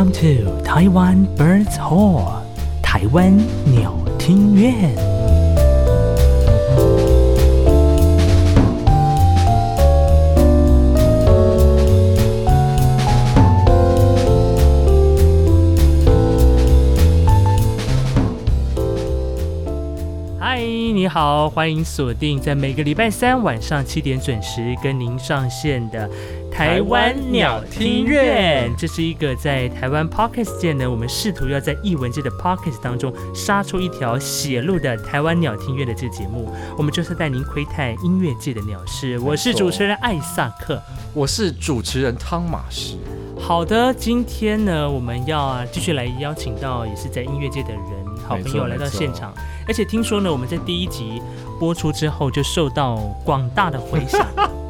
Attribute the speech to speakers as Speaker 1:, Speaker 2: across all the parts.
Speaker 1: Welcome to Taiwan Birds Hall，台湾鸟厅院。好，欢迎锁定在每个礼拜三晚上七点准时跟您上线的台湾鸟听院。这是一个在台湾 Podcast 界呢，我们试图要在艺文界的 Podcast 当中杀出一条血路的台湾鸟听院的这个节目。我们就是带您窥探音乐界的鸟事。我是主持人艾萨克，
Speaker 2: 我是主持人汤马士。
Speaker 1: 好的，今天呢，我们要继续来邀请到也是在音乐界的人。好朋友来到现场，而且听说呢，我们在第一集播出之后就受到广大的回响。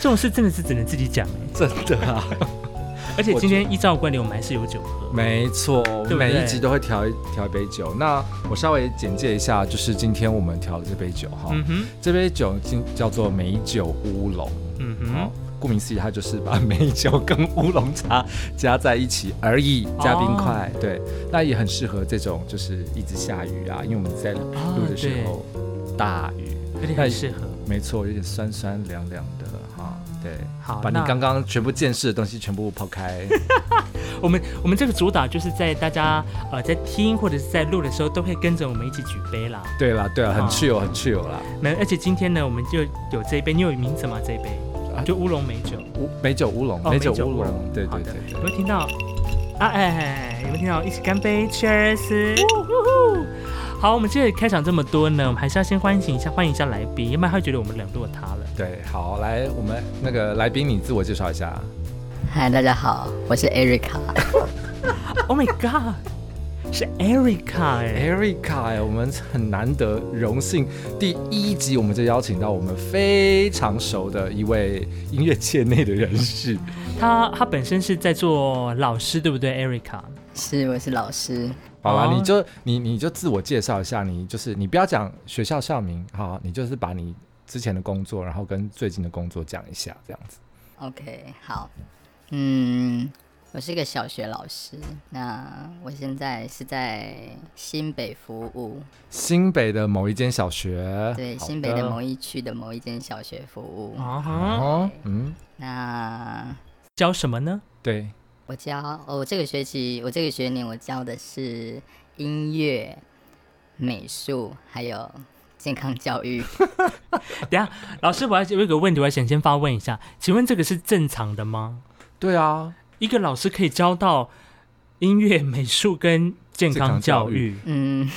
Speaker 1: 这种事真的是只能自己讲哎，
Speaker 2: 真的啊！
Speaker 1: 而且今天依照惯例，我们还是有酒喝。
Speaker 2: 没错，每一集都会调一调一杯酒。那我稍微简介一下，就是今天我们调的这杯酒哈，嗯哼，这杯酒今叫做美酒乌龙，嗯哼。顾名思义，它就是把美酒跟乌龙茶加在一起而已，加冰块。Oh. 对，那也很适合这种就是一直下雨啊，因为我们在录的时候、oh, 大雨，
Speaker 1: 很适合。
Speaker 2: 没错，有点酸酸凉凉的哈。对，
Speaker 1: 好，
Speaker 2: 把你刚刚全部见识的东西全部抛开。
Speaker 1: 我们我们这个主打就是在大家呃在听或者是在录的时候，都会跟着我们一起举杯啦。
Speaker 2: 对啦，对啦，很 chill，很 chill 啦。
Speaker 1: 没，而且今天呢，我们就有这一杯，你有名字吗？这一杯？就乌龙美酒，乌
Speaker 2: 美酒乌龙，美酒乌龙，对对对，
Speaker 1: 有没有听到？啊哎哎，有没有听到？一起干杯，Cheers！好，我们现在开场这么多呢，我们还是要先欢迎一下，欢迎一下来宾，要不然他会觉得我们冷落他了。
Speaker 2: 对，好，来，我们那个来宾，你自我介绍一下。
Speaker 3: 嗨，大家好，我是 Erica。
Speaker 1: Oh my God！是 Erica 哎
Speaker 2: ，Erica 哎，我们很难得荣幸，第一集我们就邀请到我们非常熟的一位音乐界内的人士。
Speaker 1: 他他本身是在做老师，对不对？Erica
Speaker 3: 是，我是老师。
Speaker 2: 好了，你就你你就自我介绍一下，你就是你不要讲学校校名，好，你就是把你之前的工作，然后跟最近的工作讲一下，这样子。
Speaker 3: OK，好，嗯。我是一个小学老师，那我现在是在新北服务，
Speaker 2: 新北的某一间小
Speaker 3: 学，对，新北的某一区的某一间小学服务。
Speaker 1: 啊哈，
Speaker 3: 嗯，那
Speaker 1: 教什么呢？
Speaker 2: 对，
Speaker 3: 我教，哦，我这个学期，我这个学年我教的是音乐、美术还有健康教育。
Speaker 1: 等下，老师，我要有一个问题，我想先发问一下，请问这个是正常的吗？
Speaker 2: 对啊。
Speaker 1: 一个老师可以教到音乐、美术跟健康教育，
Speaker 3: 嗯，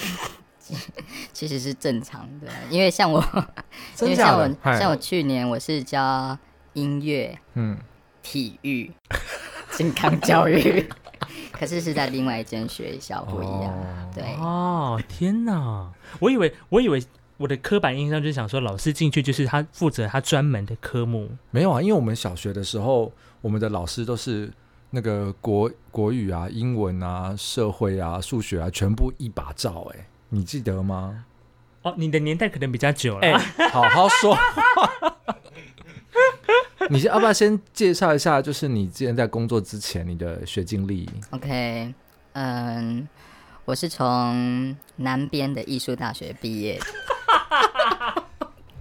Speaker 3: 其实是正常的，因为像我，因为像我，像我去年我是教音乐，嗯，体育、健康教育，可是是在另外一间学校不一样，对，
Speaker 1: 哦，天哪，我以为，我以为我的刻板印象就是想说，老师进去就是他负责他专门的科目，
Speaker 2: 没有啊，因为我们小学的时候，我们的老师都是。那个国国语啊、英文啊、社会啊、数学啊，全部一把照哎，你记得吗？
Speaker 1: 哦，你的年代可能比较久了。
Speaker 2: 欸、好好说话。你要不要先介绍一下，就是你之前在工作之前你的学经历
Speaker 3: ？OK，嗯，我是从南边的艺术大学毕业。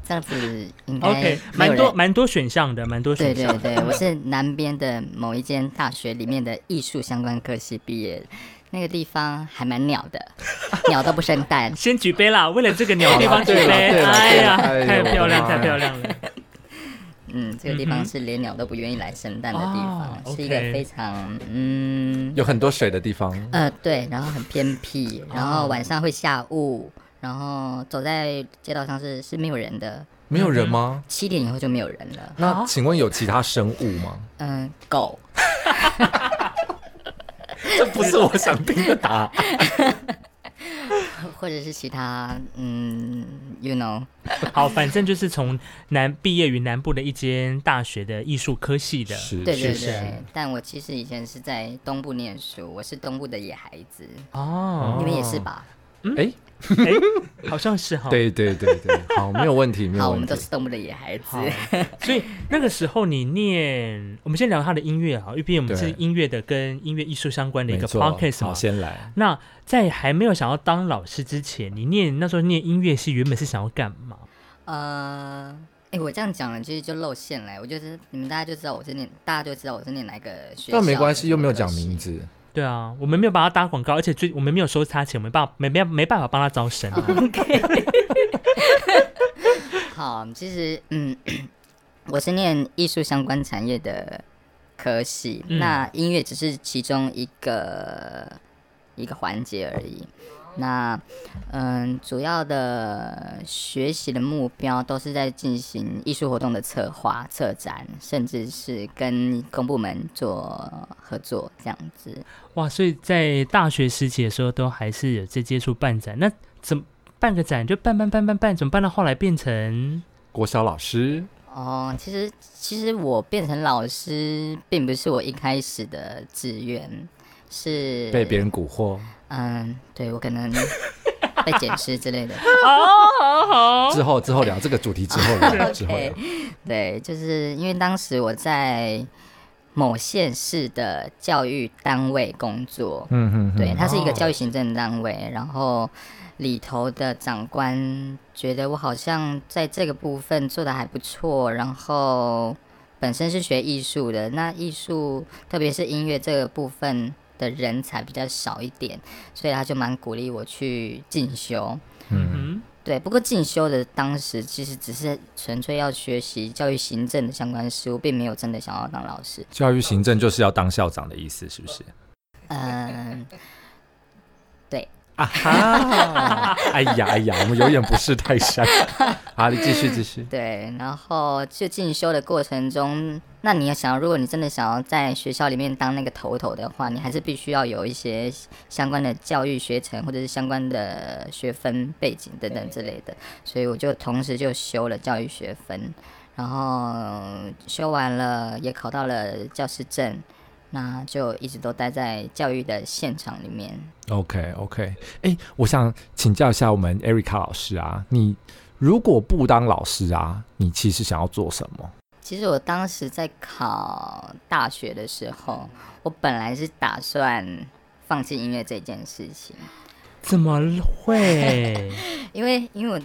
Speaker 3: 这样子应该
Speaker 1: OK，蛮多蛮多选项的，蛮多选项。
Speaker 3: 对对对，我是南边的某一间大学里面的艺术相关科系毕业，那个地方还蛮鸟的，鸟都不生蛋。
Speaker 1: 先举杯啦，为了这个鸟地方举杯。哎呀，太漂亮，太漂亮了。
Speaker 3: 嗯，这个地方是连鸟都不愿意来生蛋的地方，是一个非常嗯
Speaker 2: 有很多水的地方。
Speaker 3: 呃，对，然后很偏僻，然后晚上会下雾。然后走在街道上是是没有人的，
Speaker 2: 没有人吗？
Speaker 3: 七点以后就没有人了。
Speaker 2: 那请问有其他生物吗？
Speaker 3: 嗯，狗。
Speaker 2: 这不是我想听的答案。
Speaker 3: 或者是其他，嗯，you know。
Speaker 1: 好，反正就是从南毕业于南部的一间大学的艺术科系的。
Speaker 3: 是，对对对。但我其实以前是在东部念书，我是东部的野孩子。哦，你们也是吧？
Speaker 1: 哎哎，好像是哈。
Speaker 2: 对对对对，好，没有问题，没有问题。
Speaker 3: 好，我们都是动物的野孩子。
Speaker 1: 所以那个时候你念，我们先聊他的音乐哈，因为毕竟我们是音乐的，跟音乐艺术相关的一个 podcast
Speaker 2: 好，先来。
Speaker 1: 那在还没有想要当老师之前，你念那时候念音乐系，原本是想要干嘛？
Speaker 3: 呃，哎，我这样讲了，其实就露馅了。我就是你们大家就知道我是念，大家就知道我是念哪个学校。
Speaker 2: 那没关系，又没有讲名字。
Speaker 1: 对啊，我们没有帮他打广告，而且最我们没有收他钱，我们办没没没办法帮他招生。
Speaker 3: OK，好，其实嗯，我是念艺术相关产业的科系，嗯、那音乐只是其中一个一个环节而已。那嗯，主要的学习的目标都是在进行艺术活动的策划、策展，甚至是跟公部门做合作这样子。
Speaker 1: 哇，所以在大学时期的时候，都还是有在接触办展。那怎么办个展就办办办办办，怎么办到后来变成
Speaker 2: 国小老师？
Speaker 3: 哦，其实其实我变成老师，并不是我一开始的志愿，是
Speaker 2: 被别人蛊惑。
Speaker 3: 嗯，对，我可能被捡尸之类的。
Speaker 1: 好好好，
Speaker 2: 之后之后聊这个主题之后聊 之后聊。
Speaker 3: 对，就是因为当时我在某县市的教育单位工作，嗯嗯，对，它是一个教育行政单位，然后里头的长官觉得我好像在这个部分做的还不错，然后本身是学艺术的，那艺术特别是音乐这个部分。的人才比较少一点，所以他就蛮鼓励我去进修。嗯哼，对。不过进修的当时其实只是纯粹要学习教育行政的相关事务，并没有真的想要当老师。
Speaker 2: 教育行政就是要当校长的意思，是不是？
Speaker 3: 嗯，对。
Speaker 2: 啊哈！哎呀哎呀，我们有眼不识泰山。好，你继续继续。
Speaker 3: 对，然后就进修的过程中，那你要想，如果你真的想要在学校里面当那个头头的话，你还是必须要有一些相关的教育学程或者是相关的学分背景等等之类的。所以我就同时就修了教育学分，然后修完了也考到了教师证。那就一直都待在教育的现场里面。
Speaker 2: OK OK，哎、欸，我想请教一下我们 Erica 老师啊，你如果不当老师啊，你其实想要做什么？
Speaker 3: 其实我当时在考大学的时候，我本来是打算放弃音乐这件事情。
Speaker 1: 怎么会？
Speaker 3: 因为因为我。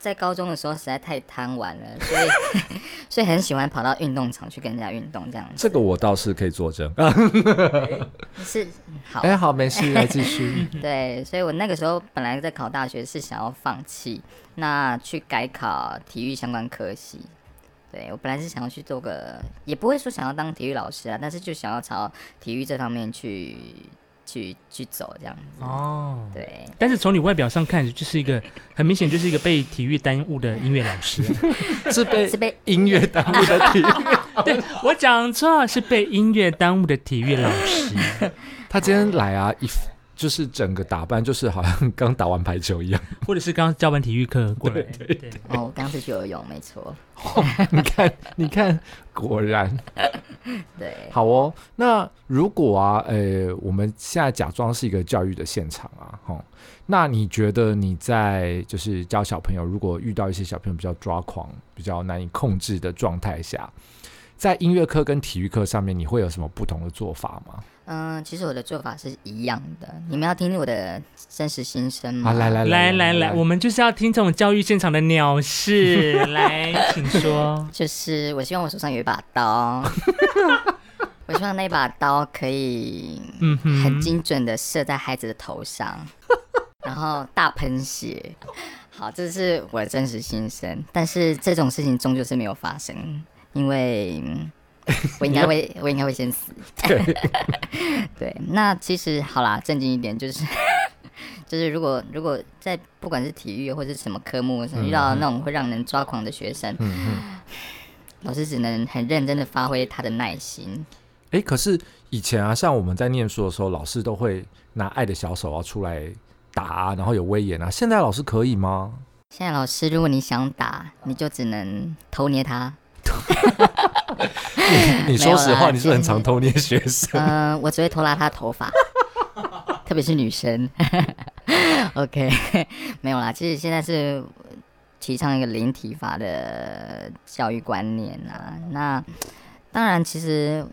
Speaker 3: 在高中的时候实在太贪玩了，所以 所以很喜欢跑到运动场去跟人家运动这样子。
Speaker 2: 这个我倒是可以作证。
Speaker 3: 是好，
Speaker 2: 哎、欸，好，没事，来继续。
Speaker 3: 对，所以我那个时候本来在考大学是想要放弃，那去改考体育相关科系。对，我本来是想要去做个，也不会说想要当体育老师啊，但是就想要朝体育这方面去。去去走这样子哦，对。
Speaker 1: 但是从你外表上看，就是一个很明显就是一个被体育耽误的音乐老师，
Speaker 2: 是被 是被音乐耽误的体育。
Speaker 1: 对，我讲错，是被音乐耽误的体育老师。
Speaker 2: 他今天来啊，一就是整个打扮就是好像刚打完排球一样，
Speaker 1: 或者是刚教完体育课过来。对对对。
Speaker 3: 哦，我刚是去游泳，没错。
Speaker 2: 哦，你看，你看，果然。
Speaker 3: 对，
Speaker 2: 好哦。那如果啊，呃，我们现在假装是一个教育的现场啊，齁，那你觉得你在就是教小朋友，如果遇到一些小朋友比较抓狂、比较难以控制的状态下，在音乐课跟体育课上面，你会有什么不同的做法吗？
Speaker 3: 嗯，其实我的做法是一样的。你们要听我的真实心声吗？
Speaker 2: 来来来
Speaker 1: 来来来，我们就是要听这种教育现场的鸟事。来，请说。
Speaker 3: 就是我希望我手上有一把刀，我希望那把刀可以嗯很精准的射在孩子的头上，然后大喷血。好，这是我的真实心声。但是这种事情终究是没有发生，因为。我应该会，我应该会先死。对，对，那其实好啦，正经一点，就是 就是，如果如果在不管是体育或者什么科目上遇到那种会让人抓狂的学生，嗯嗯，老师只能很认真的发挥他的耐心。
Speaker 2: 哎、欸，可是以前啊，像我们在念书的时候，老师都会拿爱的小手啊出来打啊，然后有威严啊。现在老师可以吗？
Speaker 3: 现在老师，如果你想打，你就只能偷捏他。
Speaker 2: 你，你说实话，你是很常偷捏学生。
Speaker 3: 嗯、呃，我只会偷拉他的头发，特别是女生。OK，没有啦。其实现在是提倡一个零体罚的教育观念啊。那当然，其实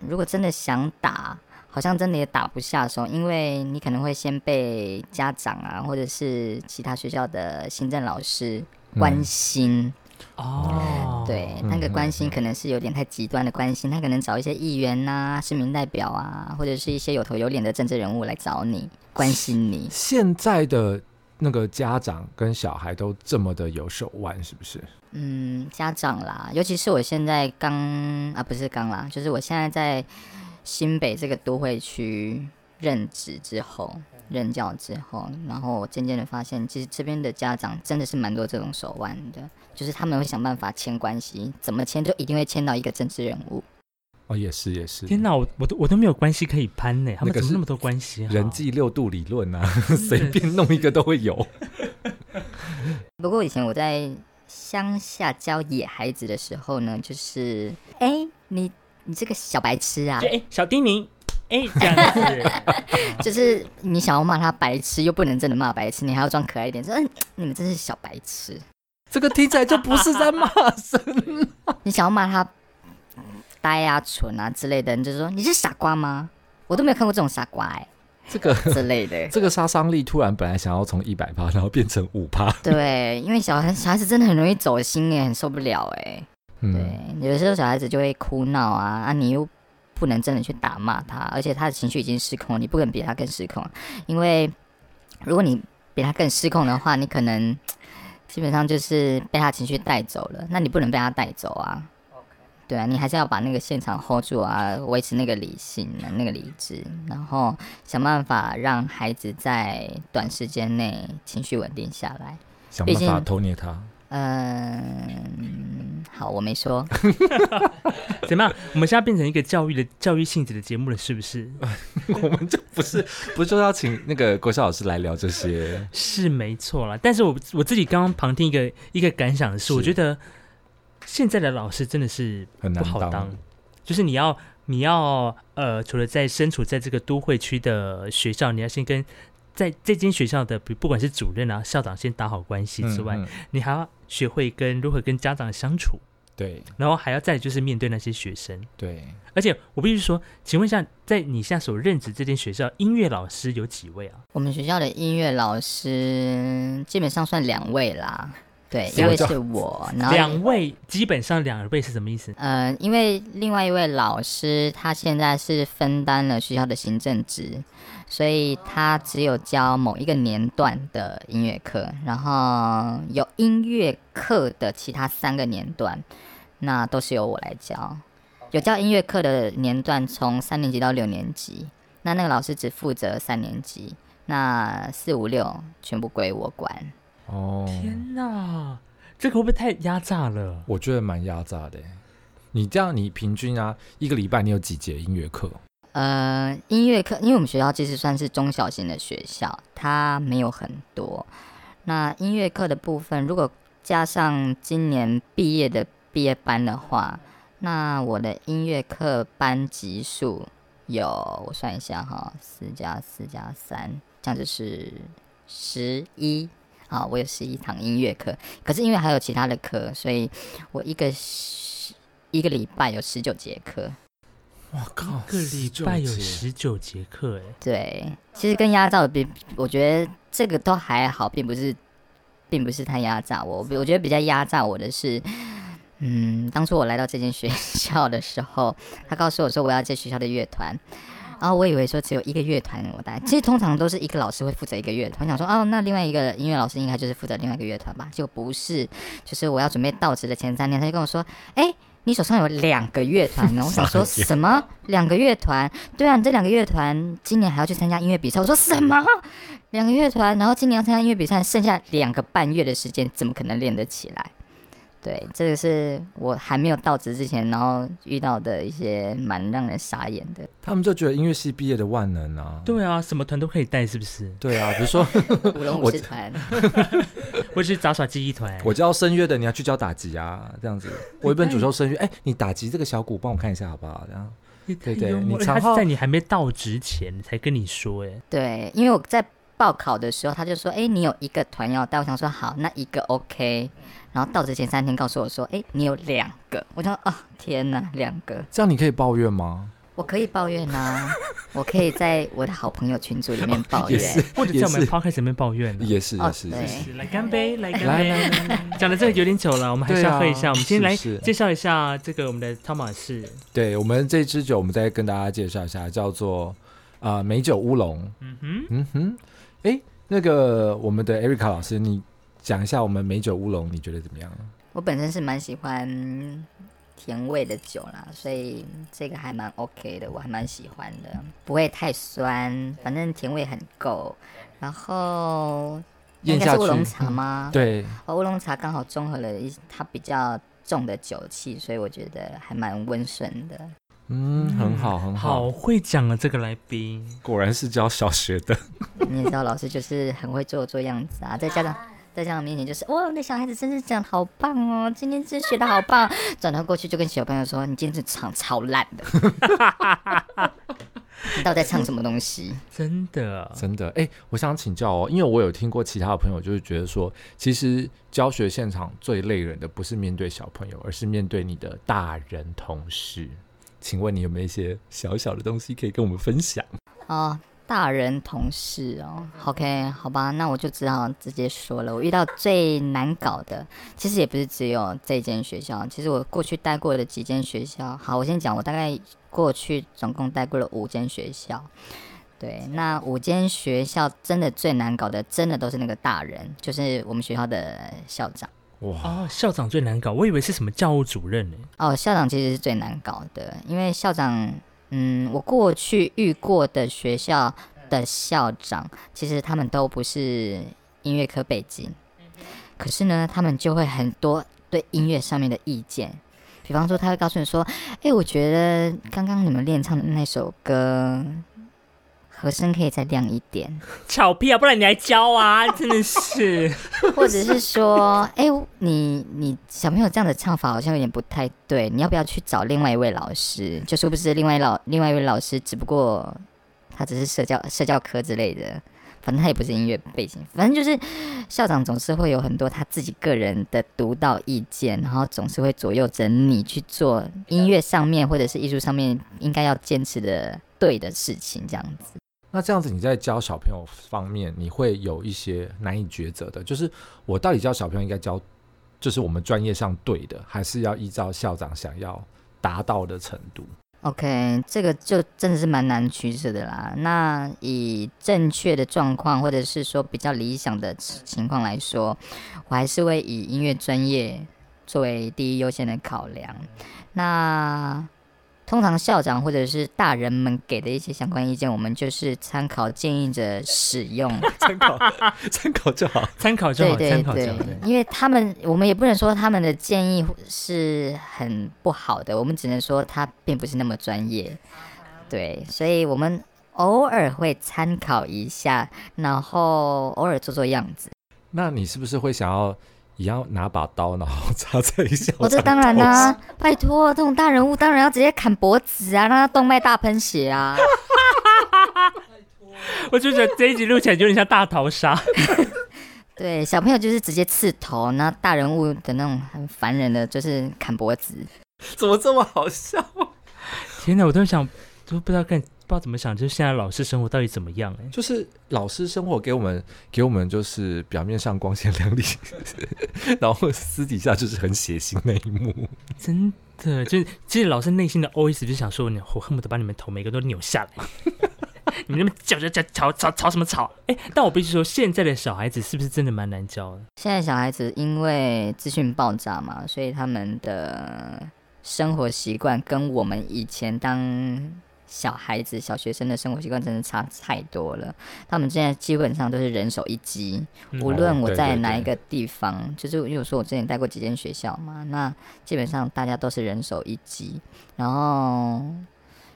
Speaker 3: 如果真的想打，好像真的也打不下手，因为你可能会先被家长啊，或者是其他学校的行政老师关心。嗯哦，对，那个关心可能是有点太极端的关心，他可能找一些议员呐、市民代表啊，或者是一些有头有脸的政治人物来找你关心你。
Speaker 2: 现在的那个家长跟小孩都这么的有手腕，是不是？
Speaker 3: 嗯，家长啦，尤其是我现在刚啊，不是刚啦，就是我现在在新北这个都会区任职之后。任教之后，然后我渐渐的发现，其实这边的家长真的是蛮多这种手腕的，就是他们会想办法牵关系，怎么牵就一定会牵到一个政治人物。
Speaker 2: 哦，也是也是。
Speaker 1: 天哪，我我都我都没有关系可以攀呢，他们怎么那么多关系？
Speaker 2: 人际六度理论啊，随便弄一个都会有。
Speaker 3: 不过以前我在乡下教野孩子的时候呢，就是哎，你你这个小白痴啊，
Speaker 1: 哎，小叮咛。哎、欸，这样子，
Speaker 3: 就是你想要骂他白痴，又不能真的骂白痴，你还要装可爱一点，说嗯，你们真是小白痴。
Speaker 2: 这个听起来就不是在骂人。
Speaker 3: 你想要骂他呆啊、蠢啊之类的，你就说你是傻瓜吗？我都没有看过这种傻瓜哎、欸，
Speaker 2: 这个
Speaker 3: 之类的，
Speaker 2: 这个杀伤力突然本来想要从一百趴，然后变成五趴。
Speaker 3: 对，因为小孩小孩子真的很容易走心也很受不了哎、对，有的时候小孩子就会哭闹啊，啊，你又。不能真的去打骂他，而且他的情绪已经失控，你不可能比他更失控。因为如果你比他更失控的话，你可能基本上就是被他情绪带走了。那你不能被他带走啊。对啊，你还是要把那个现场 hold 住啊，维持那个理性、那个理智，然后想办法让孩子在短时间内情绪稳定下来，
Speaker 2: 想办法偷捏他。
Speaker 3: 嗯，好，我没说。
Speaker 1: 怎么样？我们现在变成一个教育的教育性质的节目了，是不是？
Speaker 2: 我们就不是，不是说要请那个国校老师来聊这些，
Speaker 1: 是没错啦。但是我我自己刚刚旁听一个一个感想的是，是我觉得现在的老师真的是不好当，当就是你要你要呃，除了在身处在这个都会区的学校，你要先跟。在这间学校的，不不管是主任啊、校长，先打好关系之外，嗯嗯、你还要学会跟如何跟家长相处，
Speaker 2: 对，
Speaker 1: 然后还要再就是面对那些学生，
Speaker 2: 对。
Speaker 1: 而且我必须说，请问一下，在你现在所任职这间学校，音乐老师有几位啊？
Speaker 3: 我们学校的音乐老师基本上算两位啦。对，一位是我，然后
Speaker 1: 两位基本上两位是什么意思？
Speaker 3: 呃，因为另外一位老师他现在是分担了学校的行政职，所以他只有教某一个年段的音乐课，然后有音乐课的其他三个年段，那都是由我来教。有教音乐课的年段从三年级到六年级，那那个老师只负责三年级，那四五六全部归我管。
Speaker 2: 哦，
Speaker 1: 天哪，这个会不会太压榨了？
Speaker 2: 我觉得蛮压榨的。你这样，你平均啊，一个礼拜你有几节音乐课？
Speaker 3: 呃，音乐课，因为我们学校其实算是中小型的学校，它没有很多。那音乐课的部分，如果加上今年毕业的毕业班的话，那我的音乐课班级数有，我算一下哈，四加四加三，这样就是十一。啊，我有十一堂音乐课，可是因为还有其他的课，所以我一个一个礼拜有十九节课。
Speaker 1: 哇靠，一个礼拜有十九节课，哎，
Speaker 3: 对，其实跟压榨比，我觉得这个都还好，并不是，并不是太压榨我。我觉得比较压榨我的是，嗯，当初我来到这间学校的时候，他告诉我说我要接学校的乐团。然后我以为说只有一个乐团我带，其实通常都是一个老师会负责一个乐团。我想说哦，那另外一个音乐老师应该就是负责另外一个乐团吧？结果不是，就是我要准备到职的前三天，他就跟我说：“哎，你手上有两个乐团呢。”我想说什么两个乐团？对啊，你这两个乐团今年还要去参加音乐比赛。我说什么两个乐团？然后今年要参加音乐比赛，剩下两个半月的时间，怎么可能练得起来？对，这个是我还没有到职之前，然后遇到的一些蛮让人傻眼的。
Speaker 2: 他们就觉得音乐系毕业的万能啊。
Speaker 1: 对啊，什么团都可以带，是不是？
Speaker 2: 对啊，比如说
Speaker 3: 舞龙舞狮团，
Speaker 1: 或是杂耍记忆团。
Speaker 2: 我教声乐的，你要去教打击啊，这样子。我一本主修声乐，哎，你打击这个小鼓，帮我看一下好不好？这样。对对，你
Speaker 1: 他是在你还没到职前才跟你说，哎。
Speaker 3: 对，因为我在。报报考的时候，他就说：“哎、欸，你有一个团要带。”我想说：“好，那一个 OK。”然后到之前三天告诉我说：“哎、欸，你有两个。”我想：“啊，天哪，两个！”
Speaker 2: 这样你可以抱怨吗？
Speaker 3: 我可以抱怨啊，我可以在我的好朋友群组里面抱怨，
Speaker 1: 或者在我们 podcast 里面抱怨。
Speaker 2: 也是，也是，
Speaker 3: 也是。
Speaker 1: 来干杯，来干杯！讲的这个有点久了，我们还是要喝一下。我们先来介绍一下这个我们的汤马士。
Speaker 2: 对，我们这支酒，我们再跟大家介绍一下，叫做啊美酒乌龙。嗯哼，嗯哼。哎，那个我们的 Erica 老师，你讲一下我们美酒乌龙，你觉得怎么样？
Speaker 3: 我本身是蛮喜欢。甜味的酒啦，所以这个还蛮 OK 的，我还蛮喜欢的，不会太酸，反正甜味很够。然后应该是乌龙茶吗？
Speaker 2: 嗯、对，
Speaker 3: 乌龙茶刚好综合了一它比较重的酒气，所以我觉得还蛮温顺的。
Speaker 2: 嗯，很好，很好，
Speaker 1: 好会讲啊，这个来宾
Speaker 2: 果然是教小学的。
Speaker 3: 你也知道，老师就是很会做做样子啊，再加上。在家长面前就是哇，那小孩子真是讲好棒哦，今天真学的好棒。转头过去就跟小朋友说：“你今天这唱超烂的，你到底在唱什么东西？”
Speaker 1: 真的，
Speaker 2: 真的。哎、欸，我想请教哦，因为我有听过其他的朋友就是觉得说，其实教学现场最累人的不是面对小朋友，而是面对你的大人同事。请问你有没有一些小小的东西可以跟我们分享？
Speaker 3: 哦。大人同事哦，OK，好吧，那我就只好直接说了。我遇到最难搞的，其实也不是只有这间学校，其实我过去待过的几间学校。好，我先讲，我大概过去总共待过了五间学校。对，那五间学校真的最难搞的，真的都是那个大人，就是我们学校的校长。
Speaker 1: 哇，哦，校长最难搞，我以为是什么教务主任呢？
Speaker 3: 哦，校长其实是最难搞的，因为校长。嗯，我过去遇过的学校的校长，其实他们都不是音乐科背景，可是呢，他们就会很多对音乐上面的意见，比方说，他会告诉你说：“哎，我觉得刚刚你们练唱的那首歌。”和声可以再亮一点，
Speaker 1: 巧屁啊！不然你来教啊！真的是，
Speaker 3: 或者是说，哎、欸，你你小朋友这样的唱法好像有点不太对，你要不要去找另外一位老师？就说不是另外老另外一位老师，只不过他只是社教社教科之类的，反正他也不是音乐背景，反正就是校长总是会有很多他自己个人的独到意见，然后总是会左右着你去做音乐上面或者是艺术上面应该要坚持的对的事情，这样子。
Speaker 2: 那这样子，你在教小朋友方面，你会有一些难以抉择的，就是我到底教小朋友应该教，就是我们专业上对的，还是要依照校长想要达到的程度
Speaker 3: ？OK，这个就真的是蛮难取舍的啦。那以正确的状况，或者是说比较理想的情况来说，我还是会以音乐专业作为第一优先的考量。那通常校长或者是大人们给的一些相关意见，我们就是参考建议着使用，
Speaker 2: 参考 参考就好，
Speaker 1: 参考就好，
Speaker 3: 对对对，因为他们我们也不能说他们的建议是很不好的，我们只能说他并不是那么专业，对，所以我们偶尔会参考一下，然后偶尔做做样子。
Speaker 2: 那你是不是会想要？也要拿把刀，然后插在一下。
Speaker 3: 我 这当然啦、啊，拜托，这种大人物当然要直接砍脖子啊，让他动脉大喷血啊。
Speaker 1: 我就觉得这一集录起来有点像大逃杀。
Speaker 3: 对，小朋友就是直接刺头，那大人物的那种很烦人的就是砍脖子。
Speaker 2: 怎么这么好笑？
Speaker 1: 天哪，我都想都不知道干。不知道怎么想，就是现在老师生活到底怎么样？哎，就是
Speaker 2: 老师生活给我们，给我们就是表面上光鲜亮丽，然后私底下就是很血腥那一幕。
Speaker 1: 真的，就是其实老师内心的 OS 就想说，你我恨不得把你们头每个都扭下来。你们那么叫叫叫吵吵吵什么吵？哎，但我必须说，现在的小孩子是不是真的蛮难教的？
Speaker 3: 现在小孩子因为资讯爆炸嘛，所以他们的生活习惯跟我们以前当。小孩子、小学生的生活习惯真的差太多了。他们现在基本上都是人手一机，无论我在哪一个地方，嗯、就是因为我说我之前带过几间学校嘛，那基本上大家都是人手一机。然后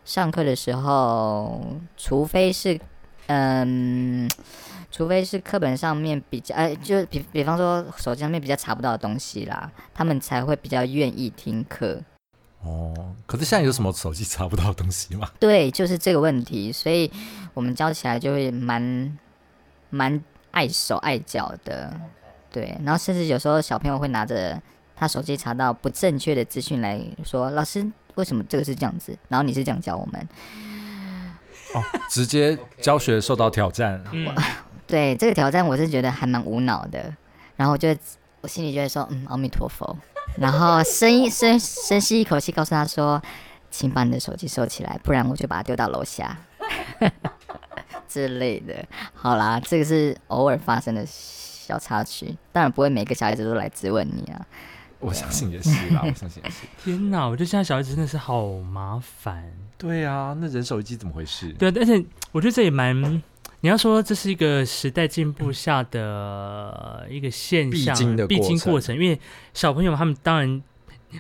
Speaker 3: 上课的时候，除非是嗯，除非是课本上面比较哎，就比比方说手机上面比较查不到的东西啦，他们才会比较愿意听课。
Speaker 2: 哦，可是现在有什么手机查不到的东西吗？
Speaker 3: 对，就是这个问题，所以我们教起来就会蛮蛮碍手碍脚的，对。然后甚至有时候小朋友会拿着他手机查到不正确的资讯来说：“老师，为什么这个是这样子？”然后你是这样教我们，
Speaker 2: 哦，直接教学受到挑战。
Speaker 3: 嗯，对这个挑战，我是觉得还蛮无脑的。然后我就我心里就会说：“嗯，阿弥陀佛。”然后深一深深吸一口气，告诉他说：“请把你的手机收起来，不然我就把它丢到楼下。”之类的。好啦，这个是偶尔发生的小插曲，当然不会每个小孩子都来质问你啊。
Speaker 2: 我相信也是啦，我相信也是。
Speaker 1: 天哪，我觉得现在小孩子真的是好麻烦。
Speaker 2: 对啊，那人手一机怎么回事？
Speaker 1: 对啊，而且我觉得这也蛮……你要说这是一个时代进步下的一个现象，必经的必经过程，因为小朋友他们当然。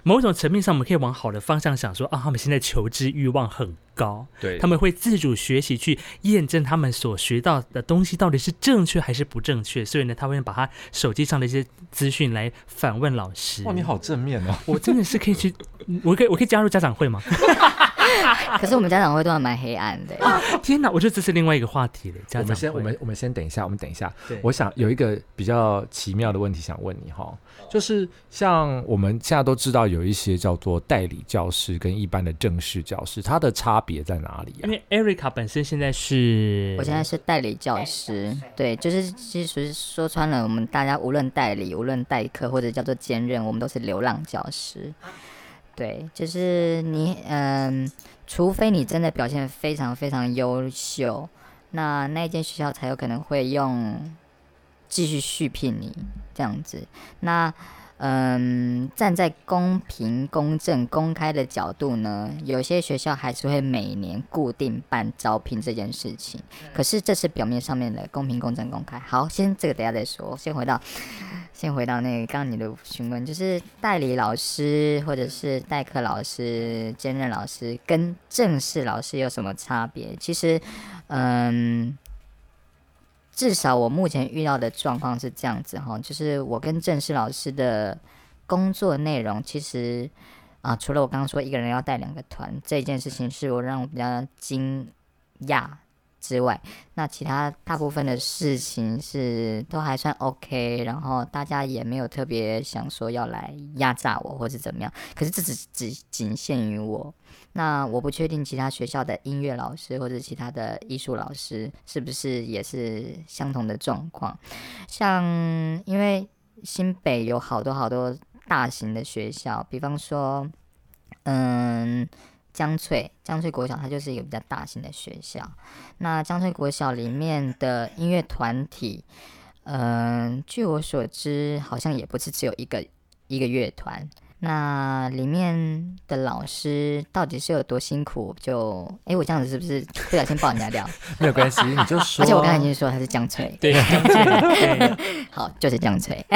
Speaker 1: 某种层面上，我们可以往好的方向想说，说啊，他们现在求知欲望很高，
Speaker 2: 对，
Speaker 1: 他们会自主学习去验证他们所学到的东西到底是正确还是不正确，所以呢，他会把他手机上的一些资讯来反问老师。
Speaker 2: 哇，你好正面哦！
Speaker 1: 我真的是可以去，我可以，我可以加入家长会吗？
Speaker 3: 可是我们家长会都还蛮黑暗的。
Speaker 1: 天哪，我觉得这是另外一个话题了。家长，
Speaker 2: 我们先，我们我们先等一下，我们等一下。我想有一个比较奇妙的问题想问你哈，就是像我们现在都知道有一些叫做代理教师跟一般的正式教师，它的差别在哪里啊？
Speaker 1: 因为 Erica 本身现在是，
Speaker 3: 我现在是代理教师，对，就是其实说穿了，我们大家无论代理、无论代课或者叫做兼任，我们都是流浪教师。对，就是你，嗯，除非你真的表现非常非常优秀，那那间学校才有可能会用继续续聘你这样子。那。嗯，站在公平、公正、公开的角度呢，有些学校还是会每年固定办招聘这件事情。可是这是表面上面的公平、公正、公开。好，先这个等下再说。先回到，先回到那个刚你的询问，就是代理老师或者是代课老师、兼任老师跟正式老师有什么差别？其实，嗯。至少我目前遇到的状况是这样子哈，就是我跟正式老师的工作内容，其实啊，除了我刚刚说一个人要带两个团这件事情是我让我比较惊讶之外，那其他大部分的事情是都还算 OK，然后大家也没有特别想说要来压榨我或是怎么样，可是这只只仅限于我。那我不确定其他学校的音乐老师或者其他的艺术老师是不是也是相同的状况。像因为新北有好多好多大型的学校，比方说，嗯，江翠江翠国小，它就是一个比较大型的学校。那江翠国小里面的音乐团体，嗯，据我所知，好像也不是只有一个一个乐团。那里面的老师到底是有多辛苦？就哎、欸，我这样子是不是不小心爆人家料？
Speaker 2: 没有关系，你就说。
Speaker 3: 而且我刚才已经说他是江翠，
Speaker 1: 对，江翠，对，
Speaker 3: 好，就是江翠。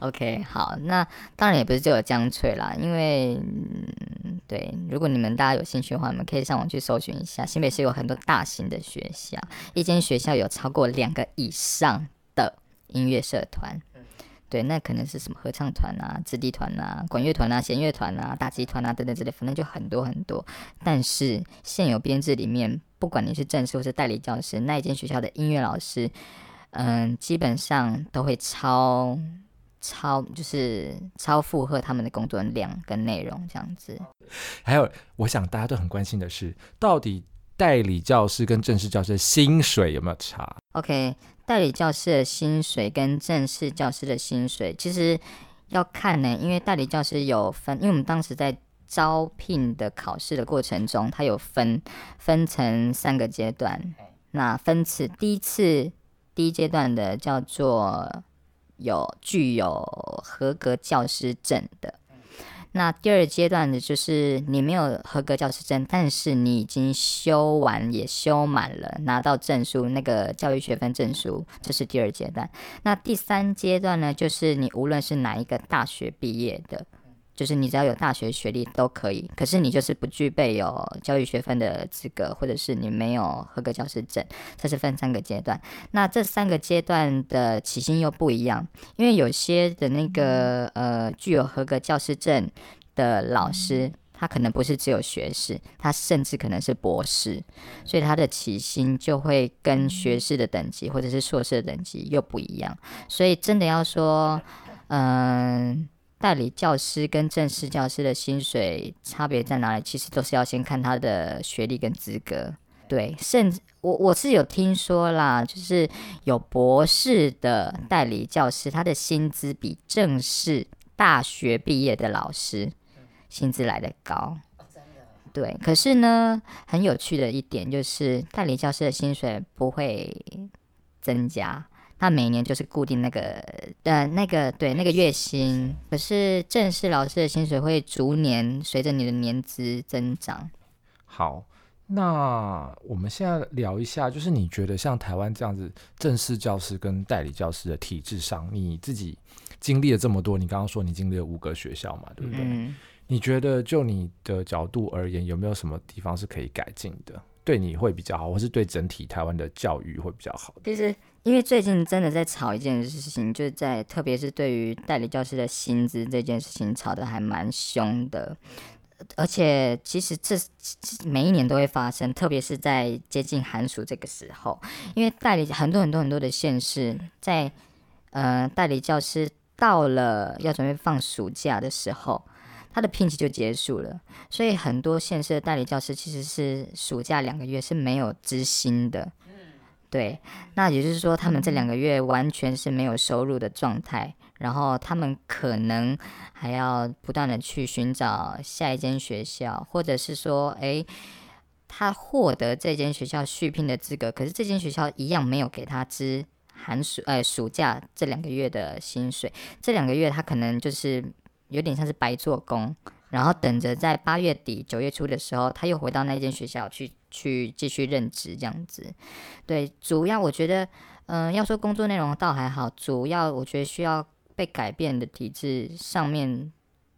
Speaker 3: OK，好，那当然也不是只有江翠啦，因为嗯对，如果你们大家有兴趣的话，你们可以上网去搜寻一下，新北市有很多大型的学校，一间学校有超过两个以上的音乐社团。对，那可能是什么合唱团啊、子弟团啊、管乐团啊、弦乐团啊、打击团啊等等之类，反正就很多很多。但是现有编制里面，不管你是正式或是代理教师，那一间学校的音乐老师，嗯，基本上都会超超，就是超负荷他们的工作量跟内容这样子。
Speaker 2: 还有，我想大家都很关心的是，到底代理教师跟正式教师的薪水有没有差
Speaker 3: ？OK。代理教师的薪水跟正式教师的薪水，其实要看呢，因为代理教师有分，因为我们当时在招聘的考试的过程中，它有分分成三个阶段。那分次，第一次第一阶段的叫做有具有合格教师证的。那第二阶段的就是你没有合格教师证，但是你已经修完也修满了，拿到证书，那个教育学分证书，这是第二阶段。那第三阶段呢，就是你无论是哪一个大学毕业的。就是你只要有大学学历都可以，可是你就是不具备有教育学分的资格，或者是你没有合格教师证，这是分三个阶段。那这三个阶段的起薪又不一样，因为有些的那个呃具有合格教师证的老师。他可能不是只有学士，他甚至可能是博士，所以他的起薪就会跟学士的等级或者是硕士的等级又不一样。所以真的要说，嗯、代理教师跟正式教师的薪水差别在哪里？其实都是要先看他的学历跟资格。对，甚至我我是有听说啦，就是有博士的代理教师，他的薪资比正式大学毕业的老师薪资来得高。对，可是呢，很有趣的一点就是，代理教师的薪水不会增加，他每年就是固定那个呃那个对那个月薪，可是正式老师的薪水会逐年随着你的年资增长。
Speaker 2: 好。那我们现在聊一下，就是你觉得像台湾这样子正式教师跟代理教师的体制上，你自己经历了这么多，你刚刚说你经历了五个学校嘛，对不对？嗯。你觉得就你的角度而言，有没有什么地方是可以改进的？对你会比较好，或是对整体台湾的教育会比较好？
Speaker 3: 其实，因为最近真的在吵一件事情，就是在特别是对于代理教师的薪资这件事情，吵得还蛮凶的。而且，其实这每一年都会发生，特别是在接近寒暑这个时候，因为代理很多很多很多的县市，在呃代理教师到了要准备放暑假的时候，他的聘期就结束了，所以很多县市的代理教师其实是暑假两个月是没有资薪的。对，那也就是说，他们这两个月完全是没有收入的状态，然后他们可能还要不断的去寻找下一间学校，或者是说，诶，他获得这间学校续聘的资格，可是这间学校一样没有给他支寒暑，呃，暑假这两个月的薪水，这两个月他可能就是有点像是白做工。然后等着在八月底九月初的时候，他又回到那间学校去去继续任职这样子。对，主要我觉得，嗯、要说工作内容倒还好，主要我觉得需要被改变的体制上面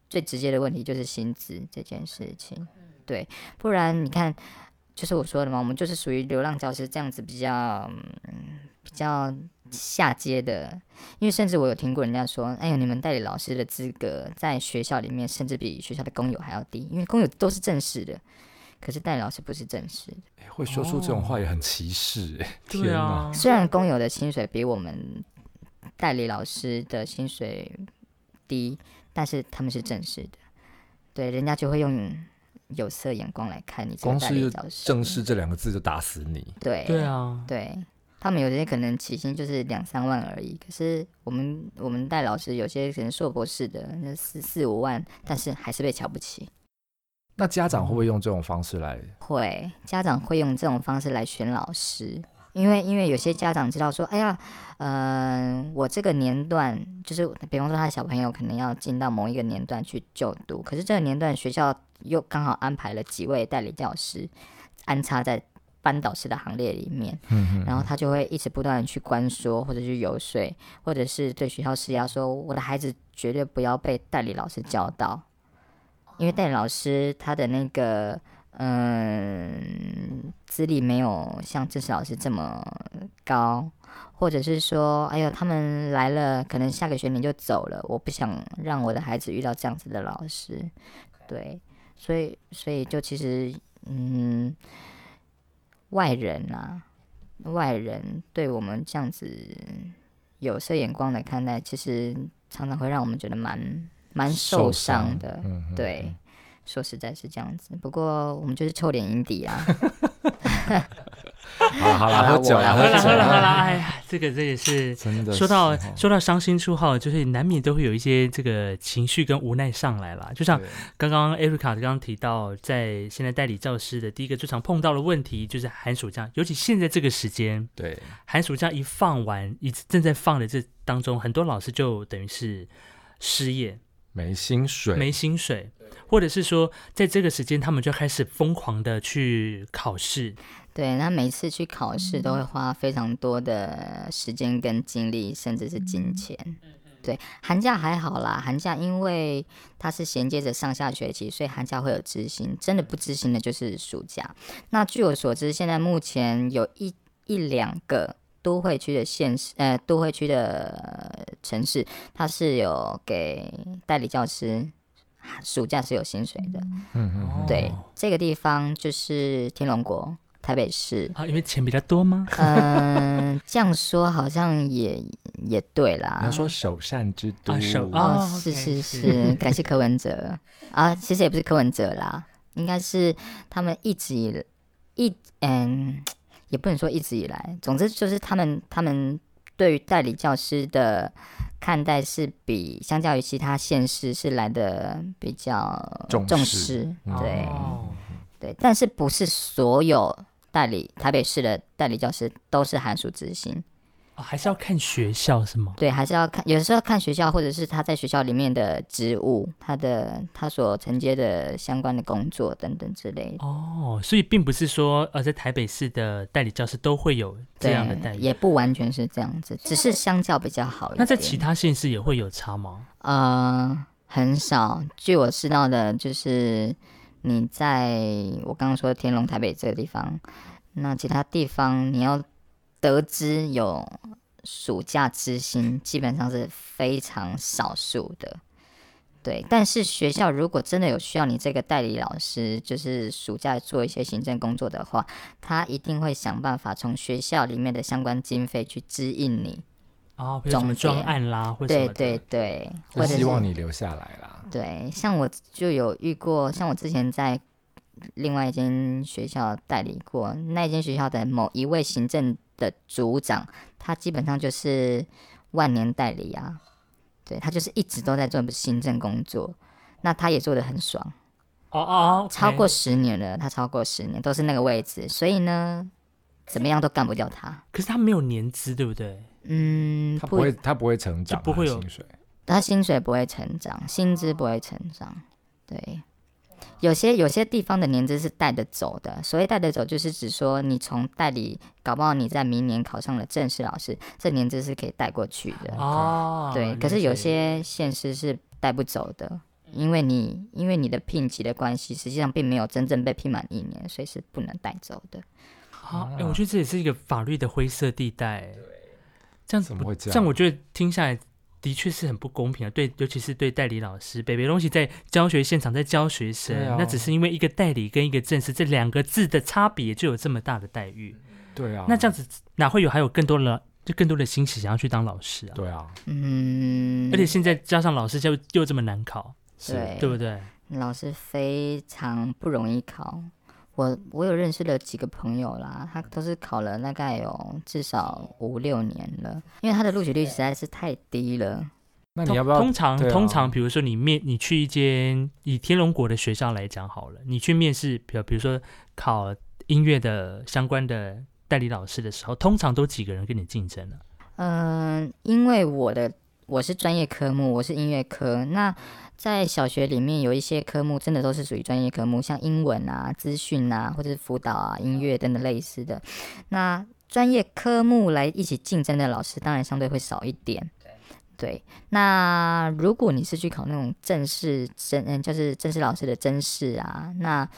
Speaker 3: 最直接的问题就是薪资这件事情。对，不然你看，就是我说的嘛，我们就是属于流浪教师这样子比较，嗯，比较。下阶的，因为甚至我有听过人家说，哎呦，你们代理老师的资格在学校里面甚至比学校的工友还要低，因为工友都是正式的，可是代理老师不是正式的。
Speaker 2: 会说出这种话也很歧视，哎、哦，天哪！
Speaker 3: 虽然工友的薪水比我们代理老师的薪水低，但是他们是正式的，对，人家就会用有色眼光来看你这个代理老师。
Speaker 2: 正式这两个字就打死你。
Speaker 3: 对，
Speaker 1: 对啊，
Speaker 3: 对。他们有些可能起薪就是两三万而已，可是我们我们带老师有些可能硕博士的那四四五万，但是还是被瞧不起。
Speaker 2: 那家长会不会用这种方式来？
Speaker 3: 会，家长会用这种方式来选老师，因为因为有些家长知道说，哎呀，嗯、呃，我这个年段就是，比方说他的小朋友可能要进到某一个年段去就读，可是这个年段学校又刚好安排了几位代理教师安插在。班导师的行列里面，然后他就会一直不断的去关说，或者去游说，或者是对学校施压，说我的孩子绝对不要被代理老师教导，因为代老师他的那个嗯资历没有像正式老师这么高，或者是说，哎呦，他们来了，可能下个学年就走了，我不想让我的孩子遇到这样子的老师，对，所以所以就其实嗯。外人啊，外人对我们这样子有色眼光来看待，其实常常会让我们觉得蛮蛮受伤的。嗯、对，说实在是这样子。不过我们就是臭脸营底啊。
Speaker 2: 好，好了，喝酒了，
Speaker 1: 喝了，喝了，喝了。哎呀，这个，这也是真的。说到说到伤心处哈，就是难免都会有一些这个情绪跟无奈上来了。就像刚刚 Erica 刚刚提到，在现在代理教师的第一个最常碰到的问题就是寒暑假，尤其现在这个时间，
Speaker 2: 对，
Speaker 1: 寒暑假一放完，一正在放的这当中，很多老师就等于是失业，
Speaker 2: 没薪水，
Speaker 1: 没薪水，或者是说，在这个时间，他们就开始疯狂的去考试。
Speaker 3: 对，那每次去考试都会花非常多的时间跟精力，甚至是金钱。对，寒假还好啦，寒假因为它是衔接着上下学期，所以寒假会有执行。真的不执行的就是暑假。那据我所知，现在目前有一一两个都会区的县市，呃，都会区的城市，它是有给代理教师暑假是有薪水的。嗯嗯，对，这个地方就是天龙国。台北市
Speaker 1: 啊，因为钱比较多吗？
Speaker 3: 嗯，这样说好像也也对啦。
Speaker 2: 你要说首善之都，
Speaker 3: 哦，是是是，感谢柯文哲啊，其实也不是柯文哲啦，应该是他们一直以一嗯，也不能说一直以来，总之就是他们他们对于代理教师的看待是比相较于其他县市是来的比较重视，对对，但是不是所有。代理台北市的代理教师都是寒暑执行，
Speaker 1: 哦，还是要看学校是吗？
Speaker 3: 对，还是要看，有的时候看学校，或者是他在学校里面的职务，他的他所承接的相关的工作等等之类的。
Speaker 1: 哦，所以并不是说呃，在台北市的代理教师都会有这样的待遇，
Speaker 3: 也不完全是这样子，只是相较比较好一点。
Speaker 1: 那在其他县市也会有差吗？
Speaker 3: 呃，很少。据我知道的，就是。你在我刚刚说的天龙台北这个地方，那其他地方你要得知有暑假之星，基本上是非常少数的。对，但是学校如果真的有需要你这个代理老师，就是暑假做一些行政工作的话，他一定会想办法从学校里面的相关经费去支应你。
Speaker 1: 哦，比如什么专案啦，或者
Speaker 3: 对对对，
Speaker 2: 或者希望你留下来啦。
Speaker 3: 对，像我就有遇过，像我之前在另外一间学校代理过，那间学校的某一位行政的组长，他基本上就是万年代理啊，对，他就是一直都在做行政工作，那他也做得很爽，
Speaker 1: 哦哦，
Speaker 3: 超过十年了，他超过十年都是那个位置，所以呢，怎么样都干不掉他。
Speaker 1: 可是他没有年资，对不对？
Speaker 3: 嗯，
Speaker 2: 他不会，他不会成长，
Speaker 1: 不会有
Speaker 2: 薪水，
Speaker 3: 他薪水不会成长，薪资不会成长。对，有些有些地方的年资是带得走的，所谓带得走，就是指说你从代理，搞不好你在明年考上了正式老师，这年资是可以带过去的。哦，对，可是有些县市是带不走的，因为你因为你的聘级的关系，实际上并没有真正被聘满一年，所以是不能带走的。
Speaker 1: 好，哎，我觉得这也是一个法律的灰色地带。这样
Speaker 2: 怎么会这样？
Speaker 1: 这样我觉得听下来的确是很不公平啊，对，尤其是对代理老师，北北东西在教学现场在教学生，啊、那只是因为一个代理跟一个正式这两个字的差别就有这么大的待遇。
Speaker 2: 对啊，
Speaker 1: 那这样子哪会有还有更多的就更多的欣喜想要去当老师啊？
Speaker 2: 对啊，
Speaker 3: 嗯，
Speaker 1: 而且现在加上老师就又这么难考，
Speaker 3: 对，是
Speaker 1: 对不对？
Speaker 3: 老师非常不容易考。我我有认识了几个朋友啦，他都是考了大概有至少五六年了，因为他的录取率实在是太低了。
Speaker 2: 那你要不要？
Speaker 1: 通常通常，比如说你面你去一间以天龙国的学校来讲好了，你去面试，比如比如说考音乐的相关的代理老师的时候，通常都几个人跟你竞争呢？
Speaker 3: 嗯，因为我的我是专业科目，我是音乐科，那。在小学里面有一些科目真的都是属于专业科目，像英文啊、资讯啊，或者是辅导啊、音乐等等类似的。那专业科目来一起竞争的老师，当然相对会少一点。对，那如果你是去考那种正式真，嗯，就是正式老师的真试啊，那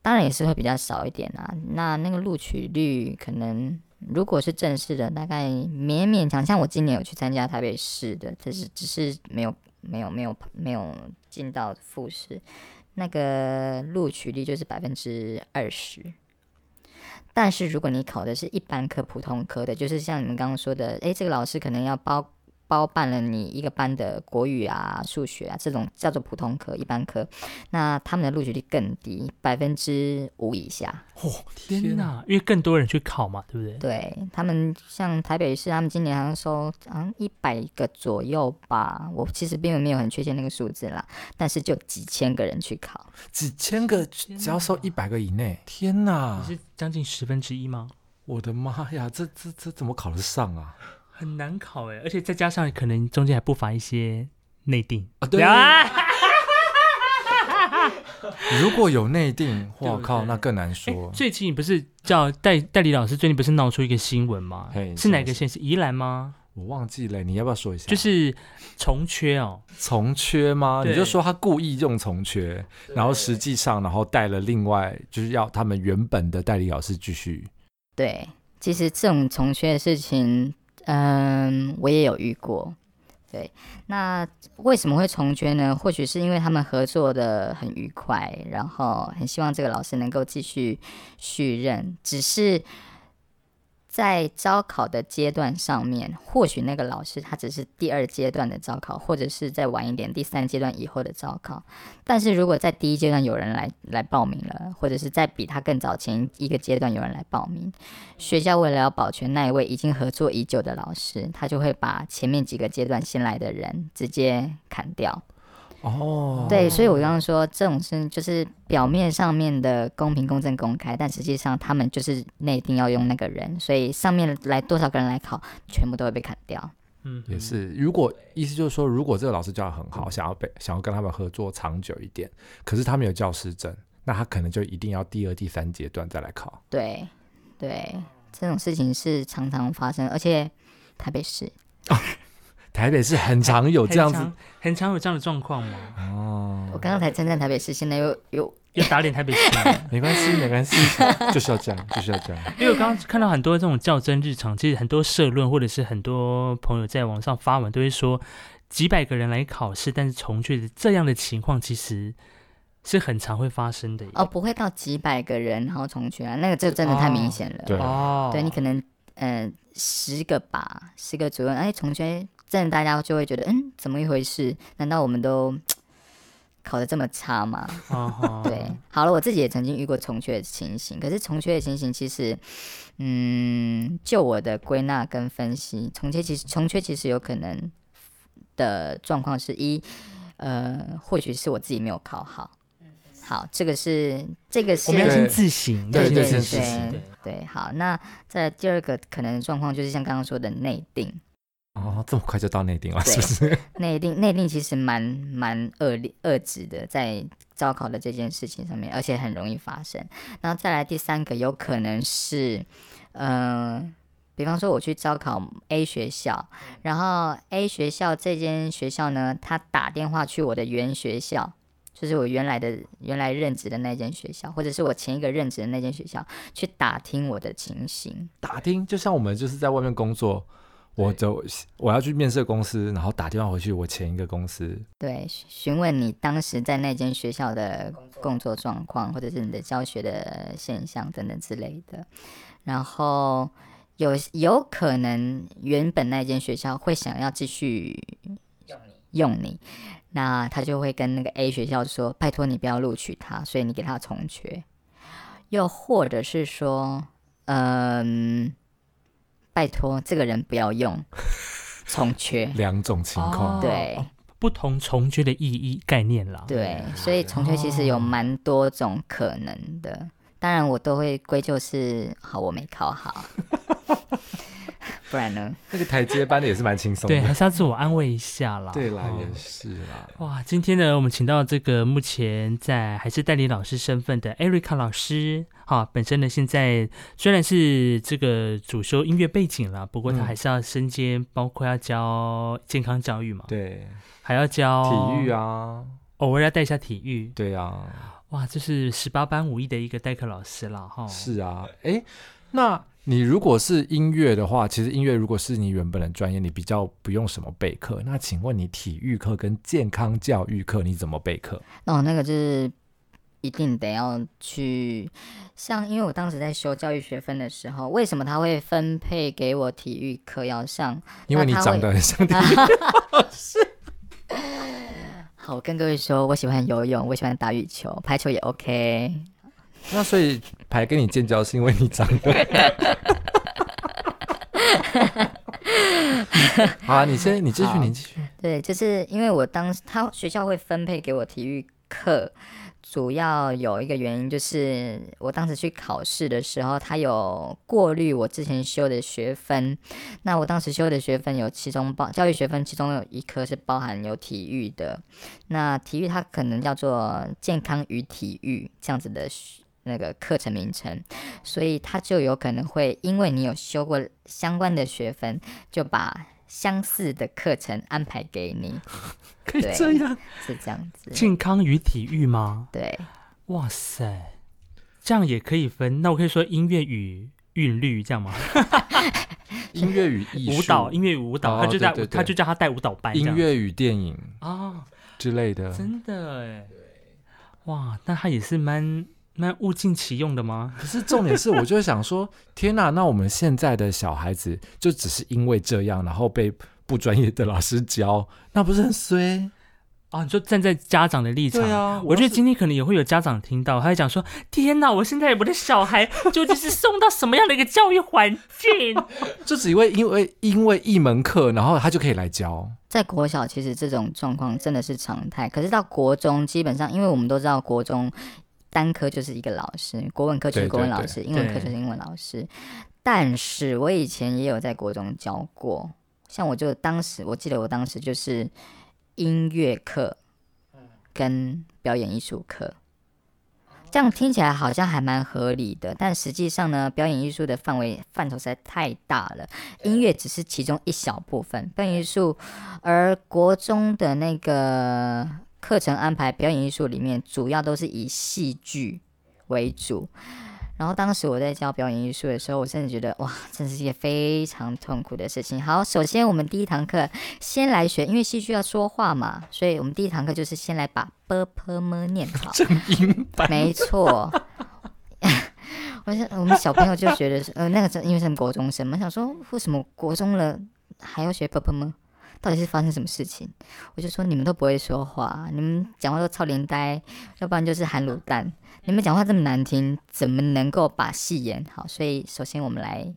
Speaker 3: 当然也是会比较少一点啊。那那个录取率可能，如果是正式的，大概勉勉强，像我今年有去参加台北市的，只是只是没有。没有没有没有进到复试，那个录取率就是百分之二十。但是如果你考的是一般科、普通科的，就是像你们刚刚说的，诶，这个老师可能要包。包办了你一个班的国语啊、数学啊这种叫做普通科、一般科，那他们的录取率更低，百分之五以下。
Speaker 1: 哦，天哪！因为更多人去考嘛，对不对？
Speaker 3: 对他们，像台北市，他们今年好像收好像一百个左右吧。我其实并没有很确切那个数字啦，但是就几千个人去考，
Speaker 2: 几千个只要收一百个以内，天哪！
Speaker 1: 你是将近十分之一吗？
Speaker 2: 我的妈呀，这这这怎么考得上啊？
Speaker 1: 很难考哎，而且再加上可能中间还不乏一些内定
Speaker 2: 啊。对啊，如果有内定，我靠，那更难说。
Speaker 1: 最近不是叫代代理老师，最近不是闹出一个新闻吗？是哪个县？是宜兰吗？
Speaker 2: 我忘记了，你要不要说一下？
Speaker 1: 就是从缺哦，
Speaker 2: 从缺吗？你就说他故意用从缺，然后实际上然后带了另外就是要他们原本的代理老师继续。
Speaker 3: 对，其实这种从缺的事情。嗯，我也有遇过，对，那为什么会重捐呢？或许是因为他们合作的很愉快，然后很希望这个老师能够继续续任，只是。在招考的阶段上面，或许那个老师他只是第二阶段的招考，或者是再晚一点第三阶段以后的招考。但是如果在第一阶段有人来来报名了，或者是在比他更早前一个阶段有人来报名，学校为了要保全那一位已经合作已久的老师，他就会把前面几个阶段新来的人直接砍掉。
Speaker 2: 哦，oh.
Speaker 3: 对，所以我刚刚说这种是就是表面上面的公平、公正、公开，但实际上他们就是内定要用那个人，所以上面来多少个人来考，全部都会被砍掉。
Speaker 2: 嗯，也是。如果意思就是说，如果这个老师教的很好，想要被想要跟他们合作长久一点，可是他没有教师证，那他可能就一定要第二、第三阶段再来考。
Speaker 3: 对，对，这种事情是常常发生，而且台北市。
Speaker 2: 台北市很常有这样子，很，
Speaker 1: 很常有这样的状况吗？
Speaker 2: 哦，
Speaker 3: 我刚刚才称赞台北市，现在又又
Speaker 1: 又打脸台北市，
Speaker 2: 没关系，没关系，就是要这样，就是要这样。
Speaker 1: 因为我刚刚看到很多这种较真日常，其实很多社论或者是很多朋友在网上发文，都会说几百个人来考试，但是重缺的这样的情况，其实是很常会发生的。
Speaker 3: 哦，不会到几百个人然后重缺啊，那个这真的太明显了。
Speaker 2: 对
Speaker 1: 哦，
Speaker 3: 对你可能呃十个吧，十个左右，哎，重缺。这样大家就会觉得，嗯，怎么一回事？难道我们都 考得这么差吗？Uh. 对，好了，我自己也曾经遇过重缺的情形，可是重缺的情形其实，嗯，就我的归纳跟分析，重缺其实重缺其实有可能的状况是一，呃，或许是我自己没有考好。好，这个是这个是
Speaker 1: 我们要先自省，
Speaker 3: 对对对对
Speaker 1: 对，
Speaker 3: 对。好，那在第二个可能的状况就是像刚刚说的内定。
Speaker 2: 哦，这么快就到内定了，是不是？
Speaker 3: 内定内定其实蛮蛮恶劣恶质的，在招考的这件事情上面，而且很容易发生。然后再来第三个，有可能是，呃，比方说我去招考 A 学校，然后 A 学校这间学校呢，他打电话去我的原学校，就是我原来的原来任职的那间学校，或者是我前一个任职的那间学校，去打听我的情形。
Speaker 2: 打听，就像我们就是在外面工作。我走我要去面试公司，然后打电话回去我前一个公司，
Speaker 3: 对，询问你当时在那间学校的工作状况，或者是你的教学的现象等等之类的。然后有有可能原本那间学校会想要继续用你，那他就会跟那个 A 学校说：“拜托你不要录取他，所以你给他重缺。”又或者是说，嗯。拜托，这个人不要用 重缺，
Speaker 2: 两种情况，
Speaker 3: 哦、对，
Speaker 1: 不同重缺的意义概念啦。
Speaker 3: 对，所以重缺其实有蛮多种可能的，哦、当然我都会归咎是好我没考好。不然呢？
Speaker 2: 那个台阶搬的也是蛮轻松的，
Speaker 1: 对，还是要自我安慰一下啦。
Speaker 2: 对啦，也是啦。
Speaker 1: 哇，今天呢，我们请到这个目前在还是代理老师身份的 Erica 老师，哈，本身呢现在虽然是这个主修音乐背景了，不过他还是要身兼，嗯、包括要教健康教育嘛，
Speaker 2: 对，
Speaker 1: 还要教
Speaker 2: 体育啊，
Speaker 1: 偶尔要带一下体育，
Speaker 2: 对啊，
Speaker 1: 哇，这是十八般武艺的一个代课老师了，哈。
Speaker 2: 是啊，哎，那。你如果是音乐的话，其实音乐如果是你原本的专业，你比较不用什么备课。那请问你体育课跟健康教育课你怎么备课？
Speaker 3: 哦，那个就是一定得要去，像因为我当时在修教育学分的时候，为什么他会分配给我体育课要上？
Speaker 2: 因为你长得很 像体育老师。
Speaker 3: 好，我跟各位说，我喜欢游泳，我喜欢打羽球，排球也 OK。
Speaker 2: 那所以排跟你建交是因为你长得 好啊，你先，你继续，你继续。
Speaker 3: 对，就是因为我当时他学校会分配给我体育课，主要有一个原因就是我当时去考试的时候，他有过滤我之前修的学分。那我当时修的学分有其中包教育学分，其中有一科是包含有体育的。那体育它可能叫做健康与体育这样子的。那个课程名称，所以他就有可能会因为你有修过相关的学分，就把相似的课程安排给你。
Speaker 1: 可以这样？
Speaker 3: 是这样子。
Speaker 1: 健康与体育吗？
Speaker 3: 对。
Speaker 1: 哇塞，这样也可以分？那我可以说音乐与韵律这样吗？
Speaker 2: 音乐与艺术
Speaker 1: 舞蹈，音乐与舞蹈，他就在，他就叫他带舞蹈班。
Speaker 2: 音乐与电影啊之类的，
Speaker 1: 真的哎，哇，那他也是蛮蛮物尽其用的吗？
Speaker 2: 可是重点是，我就想说，天哪，那我们现在的小孩子就只是因为这样，然后被不专业的老师教，那不是很衰？
Speaker 1: 啊，你就站在家长的立场，
Speaker 2: 对啊，
Speaker 1: 我觉得今天可能也会有家长听到，他会讲说：“天哪，我现在我的小孩究竟是送到什么样的一个教育环境？”
Speaker 2: 就只因为因为因为一门课，然后他就可以来教。
Speaker 3: 在国小，其实这种状况真的是常态。可是到国中，基本上，因为我们都知道，国中单科就是一个老师，国文科就是国文老师，对对对，英文科就是英文老师。但是我以前也有在国中教过，像我就当时，我记得我当时就是。音乐课跟表演艺术课，这样听起来好像还蛮合理的，但实际上呢，表演艺术的范围范畴实在太大了，音乐只是其中一小部分，表演艺术，而国中的那个课程安排表演艺术里面主要都是以戏剧为主。然后当时我在教表演艺术的时候我甚至觉得哇这是一件非常痛苦的事情。好首先我们第一堂课先来学因为戏剧要说话嘛所以我们第一堂课就是先来把 bpm 念好没错。我想我们小朋友就觉得是呃那个真因为是国中生嘛想说为什么国中了还要学 bpm？到底是发生什么事情？我就说你们都不会说话，你们讲话都超连呆，要不然就是喊卤蛋。你们讲话这么难听，怎么能够把戏演好？所以首先我们来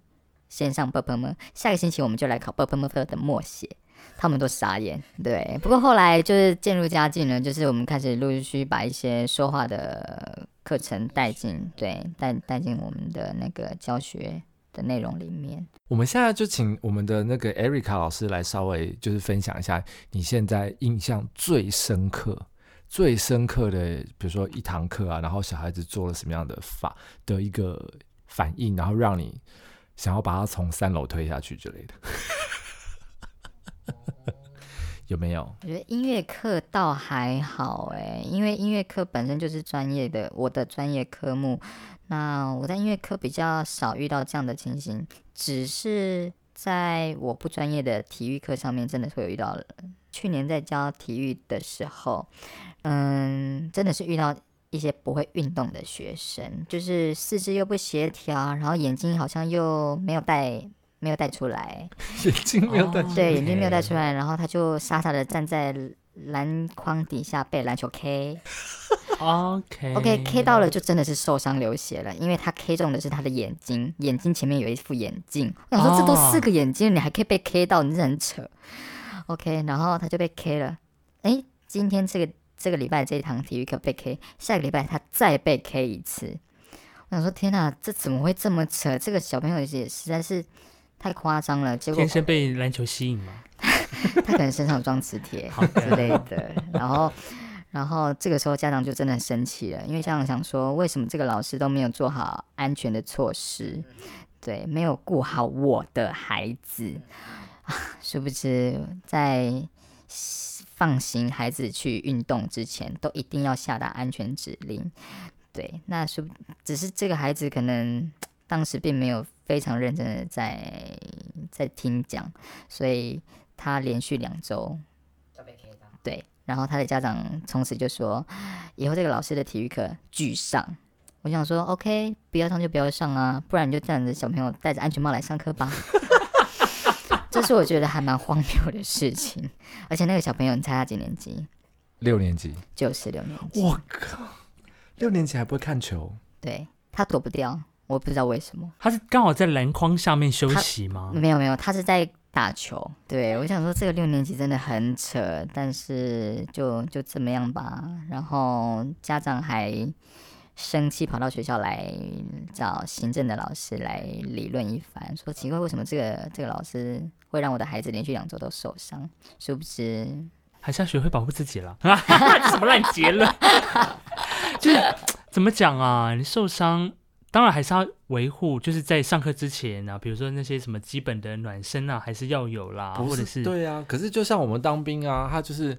Speaker 3: 先上蹦蹦们，下个星期我们就来考蹦蹦们的默写，他们都傻眼，对。不过后来就是渐入佳境了，就是我们开始陆陆续续把一些说话的课程带进，对，带带进我们的那个教学。的内容里面。
Speaker 2: 我们现在就请我们的那个 Erica 老师来稍微就是分享一下你现在印象最深刻、最深刻的，比如说一堂课啊，然后小孩子做了什么样的法的一个反应，然后让你想要把他从三楼推下去之类的，有没有？
Speaker 3: 我觉得音乐课倒还好哎，因为音乐课本身就是专业的，我的专业科目。那我在音乐课比较少遇到这样的情形，只是在我不专业的体育课上面，真的会有遇到。去年在教体育的时候，嗯，真的是遇到一些不会运动的学生，就是四肢又不协调，然后眼睛好像又没有带，没有带出来，
Speaker 2: 眼睛没有带出
Speaker 3: 来，对，眼睛没有带出来，然后他就傻傻的站在篮筐底下被篮球 K。
Speaker 1: OK
Speaker 3: OK K 到了就真的是受伤流血了，因为他 K 中的是他的眼睛，眼睛前面有一副眼镜。我想说这都四个眼睛，你还可以被 K 到，你是很扯。OK，然后他就被 K 了。哎，今天这个这个礼拜这一堂体育课被 K，下个礼拜他再被 K 一次。我想说天哪，这怎么会这么扯？这个小朋友也实在是太夸张了。结果
Speaker 1: 天生被篮球吸引吗？
Speaker 3: 他可能身上有装磁铁之类的，然后。然后这个时候家长就真的很生气了，因为家长想说，为什么这个老师都没有做好安全的措施，对，没有顾好我的孩子。啊，殊不知在放行孩子去运动之前，都一定要下达安全指令，对，那是只是这个孩子可能当时并没有非常认真的在在听讲，所以他连续两周对。然后他的家长从此就说：“以后这个老师的体育课拒上。”我想说：“OK，不要上就不要上啊，不然你就带着小朋友戴着安全帽来上课吧。”这是我觉得还蛮荒谬的事情。而且那个小朋友，你猜他几年级？
Speaker 2: 六年级。
Speaker 3: 就是六年级。
Speaker 2: 我靠，六年级还不会看球？
Speaker 3: 对，他躲不掉，我不知道为什么。
Speaker 1: 他是刚好在篮筐下面休息吗？
Speaker 3: 没有没有，他是在。打球，对，我想说这个六年级真的很扯，但是就就这么样吧。然后家长还生气跑到学校来找行政的老师来理论一番，说奇怪为什么这个这个老师会让我的孩子连续两周都受伤？殊不知
Speaker 1: 还是要学会保护自己了。什么烂结论？就是怎么讲啊？你受伤。当然还是要维护，就是在上课之前啊，比如说那些什么基本的暖身啊，还是要有啦，或者是
Speaker 2: 对啊。可是就像我们当兵啊，他就是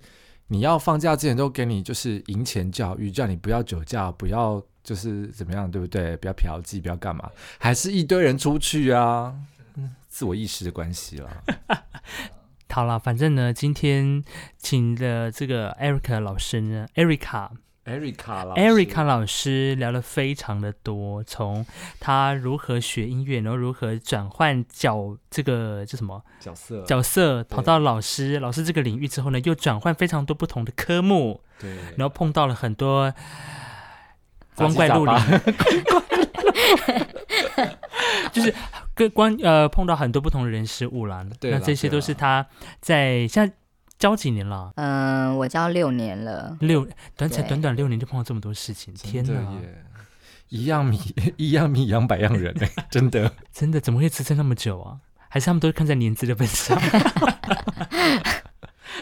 Speaker 2: 你要放假之前都给你就是营前教育，叫你不要酒驾，不要就是怎么样，对不对？不要嫖妓，不要干嘛，还是一堆人出去啊。自我意识的关系了。
Speaker 1: 好了，反正呢，今天请的这个 Erica 老师呢，Erica。
Speaker 2: Erica 老
Speaker 1: Erica 老师聊了非常的多，从他如何学音乐，然后如何转换角这个叫什么？
Speaker 2: 角色。
Speaker 1: 角色，跑到老师老师这个领域之后呢，又转换非常多不同的科目，
Speaker 2: 对，
Speaker 1: 然后碰到了很多光怪陆离，就是跟光呃碰到很多不同的人事物啦，那这些都是他在像。教几年了？
Speaker 3: 嗯，我教六年了。
Speaker 1: 六短才短短六年就碰到这么多事情，天哪！
Speaker 2: 一样米 一样米养百样人 哎，真的
Speaker 1: 真的怎么会支撑那么久啊？还是他们都是看在年资的份上？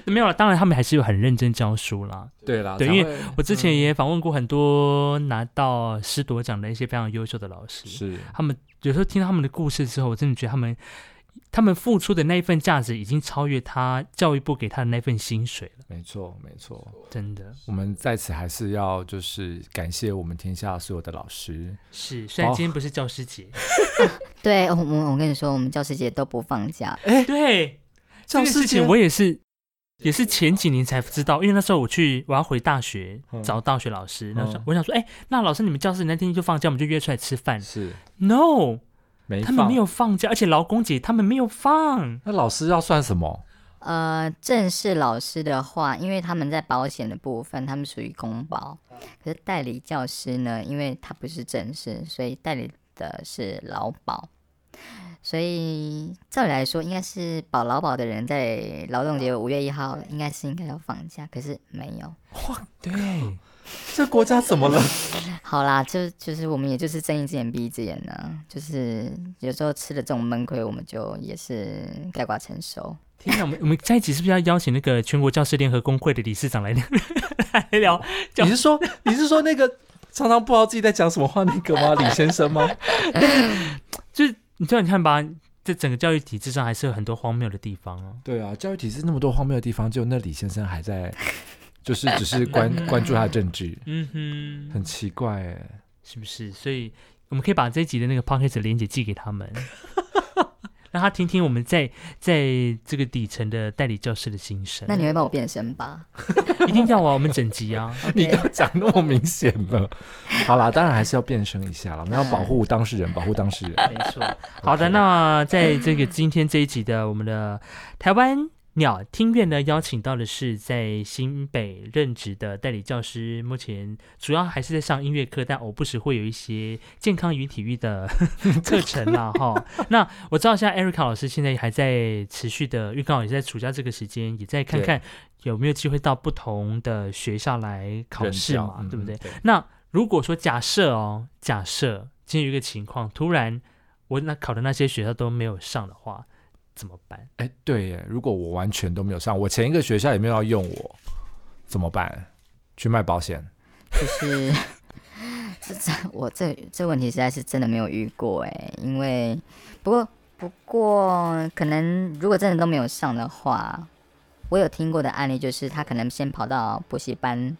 Speaker 1: 没有了，当然他们还是有很认真教书啦。
Speaker 2: 对啦，
Speaker 1: 对，因为我之前也访问过很多拿到师铎奖的一些非常优秀的老师，
Speaker 2: 是
Speaker 1: 他们有时候听到他们的故事之后，我真的觉得他们。他们付出的那一份价值，已经超越他教育部给他的那份薪水了。
Speaker 2: 没错，没错，
Speaker 1: 真的。
Speaker 2: 我们在此还是要就是感谢我们天下所有的老师。
Speaker 1: 是，虽然今天不是教师节。
Speaker 3: 哦、对，我我我跟你说，我们教师节都不放假。
Speaker 1: 哎，对，教师节我也是，也是前几年才知道，因为那时候我去我要回大学、嗯、找大学老师，那时候我想说，哎，那老师你们教室那天就放假，我们就约出来吃饭。
Speaker 2: 是
Speaker 1: ，No。他们没有放假，而且劳工节他们没有放。
Speaker 2: 那老师要算什么？
Speaker 3: 呃，正式老师的话，因为他们在保险的部分，他们属于公保。可是代理教师呢，因为他不是正式，所以代理的是劳保。所以照理来说，应该是保劳保的人在劳动节五月一号，应该是应该要放假，可是没有。
Speaker 1: 哇，对。
Speaker 2: 这国家怎么了？
Speaker 3: 好啦，就就是我们也就是睁一只眼闭一只眼呢、啊，就是有时候吃了这种闷亏，我们就也是概括承受。
Speaker 1: 天哪，我们我们在一起是不是要邀请那个全国教师联合工会的理事长来聊？来聊？
Speaker 2: 你是说你是说那个常常不知道自己在讲什么话那个吗？李先生吗？
Speaker 1: 就是你知道，你看吧，这整个教育体制上还是有很多荒谬的地方啊。
Speaker 2: 对啊，教育体制那么多荒谬的地方，就那李先生还在。就是只是关 关注他的政治，嗯哼，很奇怪哎，
Speaker 1: 是不是？所以我们可以把这一集的那个 podcast 连结寄给他们，让他听听我们在在这个底层的代理教师的心声。
Speaker 3: 那你会帮我变身吧？
Speaker 1: 一定要啊！我们整集啊.
Speaker 2: 你都讲那么明显了，好啦，当然还是要变声一下了。我们要保护当事人，保护当事人。
Speaker 1: 没错。好的，那在这个今天这一集的我们的台湾。鸟听院呢，邀请到的是在新北任职的代理教师，目前主要还是在上音乐课，但偶不时会有一些健康与体育的 课程啦。哈。那我知道现在 Erica 老师现在还在持续的，因为刚好也在暑假这个时间，也在看看有没有机会到不同的学校来考试嘛，对不对？对，那如果说假设哦，假设今天有一个情况，突然我那考的那些学校都没有上的话。怎么办？
Speaker 2: 哎，对耶，如果我完全都没有上，我前一个学校也没有要用我，怎么办？去卖保险？
Speaker 3: 就是这这我这这问题实在是真的没有遇过哎，因为不过不过可能如果真的都没有上的话，我有听过的案例就是他可能先跑到补习班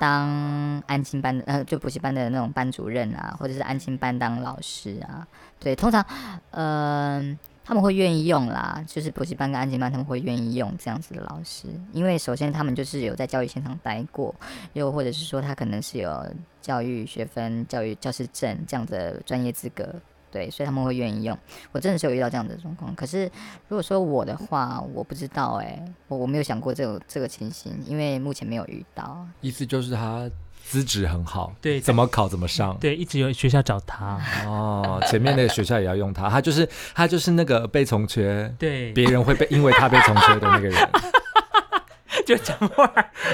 Speaker 3: 当安亲班呃，就补习班的那种班主任啊，或者是安亲班当老师啊，对，通常嗯。呃他们会愿意用啦，就是补习班跟安亲班，他们会愿意用这样子的老师，因为首先他们就是有在教育现场待过，又或者是说他可能是有教育学分、教育教师证这样的专业资格，对，所以他们会愿意用。我真的是有遇到这样的状况，可是如果说我的话，我不知道哎、我我没有想过这个这个情形，因为目前没有遇到。
Speaker 2: 意思就是他。资质很好，
Speaker 1: 对，
Speaker 2: 怎么考怎么上，
Speaker 1: 对，一直有学校找他。
Speaker 2: 哦，前面那个学校也要用他，他就是他就是那个被从缺，
Speaker 1: 对，
Speaker 2: 别人会被因为他被从缺的那个人。
Speaker 1: 就讲话，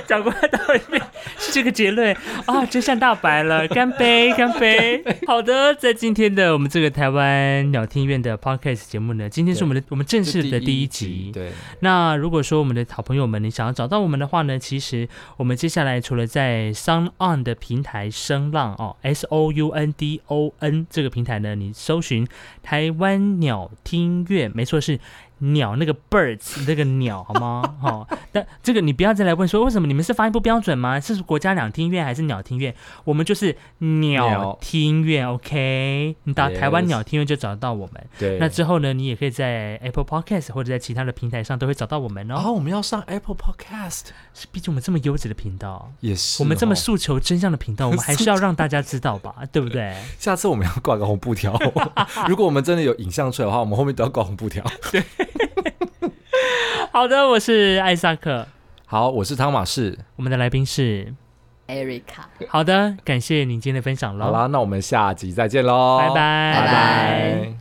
Speaker 1: 讲过来到一遍是这个结论啊，真相大白了，干杯，干杯！好的，在今天的我们这个台湾鸟听院的 podcast 节目呢，今天是我们的我们正式的第一集。
Speaker 2: 对，
Speaker 1: 那如果说我们的好朋友们，你想要找到我们的话呢，其实我们接下来除了在 Sound On 的平台声浪哦，S O U N D O N 这个平台呢，你搜寻台湾鸟听院，没错是。鸟那个 birds 那个鸟好吗？好、哦，但这个你不要再来问说为什么你们是发音不标准吗？是国家两厅院还是鸟厅院？我们就是鸟厅院鸟，OK？你打台湾鸟厅院就找得到我们。对，那之后呢，你也可以在 Apple Podcast 或者在其他的平台上都会找到我们哦。
Speaker 2: 哦，我们要上 Apple Podcast，
Speaker 1: 是毕竟我们这么优质的频道，
Speaker 2: 也是、哦、
Speaker 1: 我们这么诉求真相的频道，我们还是要让大家知道吧，对不对？
Speaker 2: 下次我们要挂个红布条，如果我们真的有影像出来的话，我们后面都要挂红布条。对。
Speaker 1: 好的，我是艾萨克。
Speaker 2: 好，我是汤马士。
Speaker 1: 我们的来宾是
Speaker 3: Erica。
Speaker 1: 好的，感谢您今天的分享喽。
Speaker 2: 好啦，那我们下集再见喽，
Speaker 1: 拜拜，拜拜。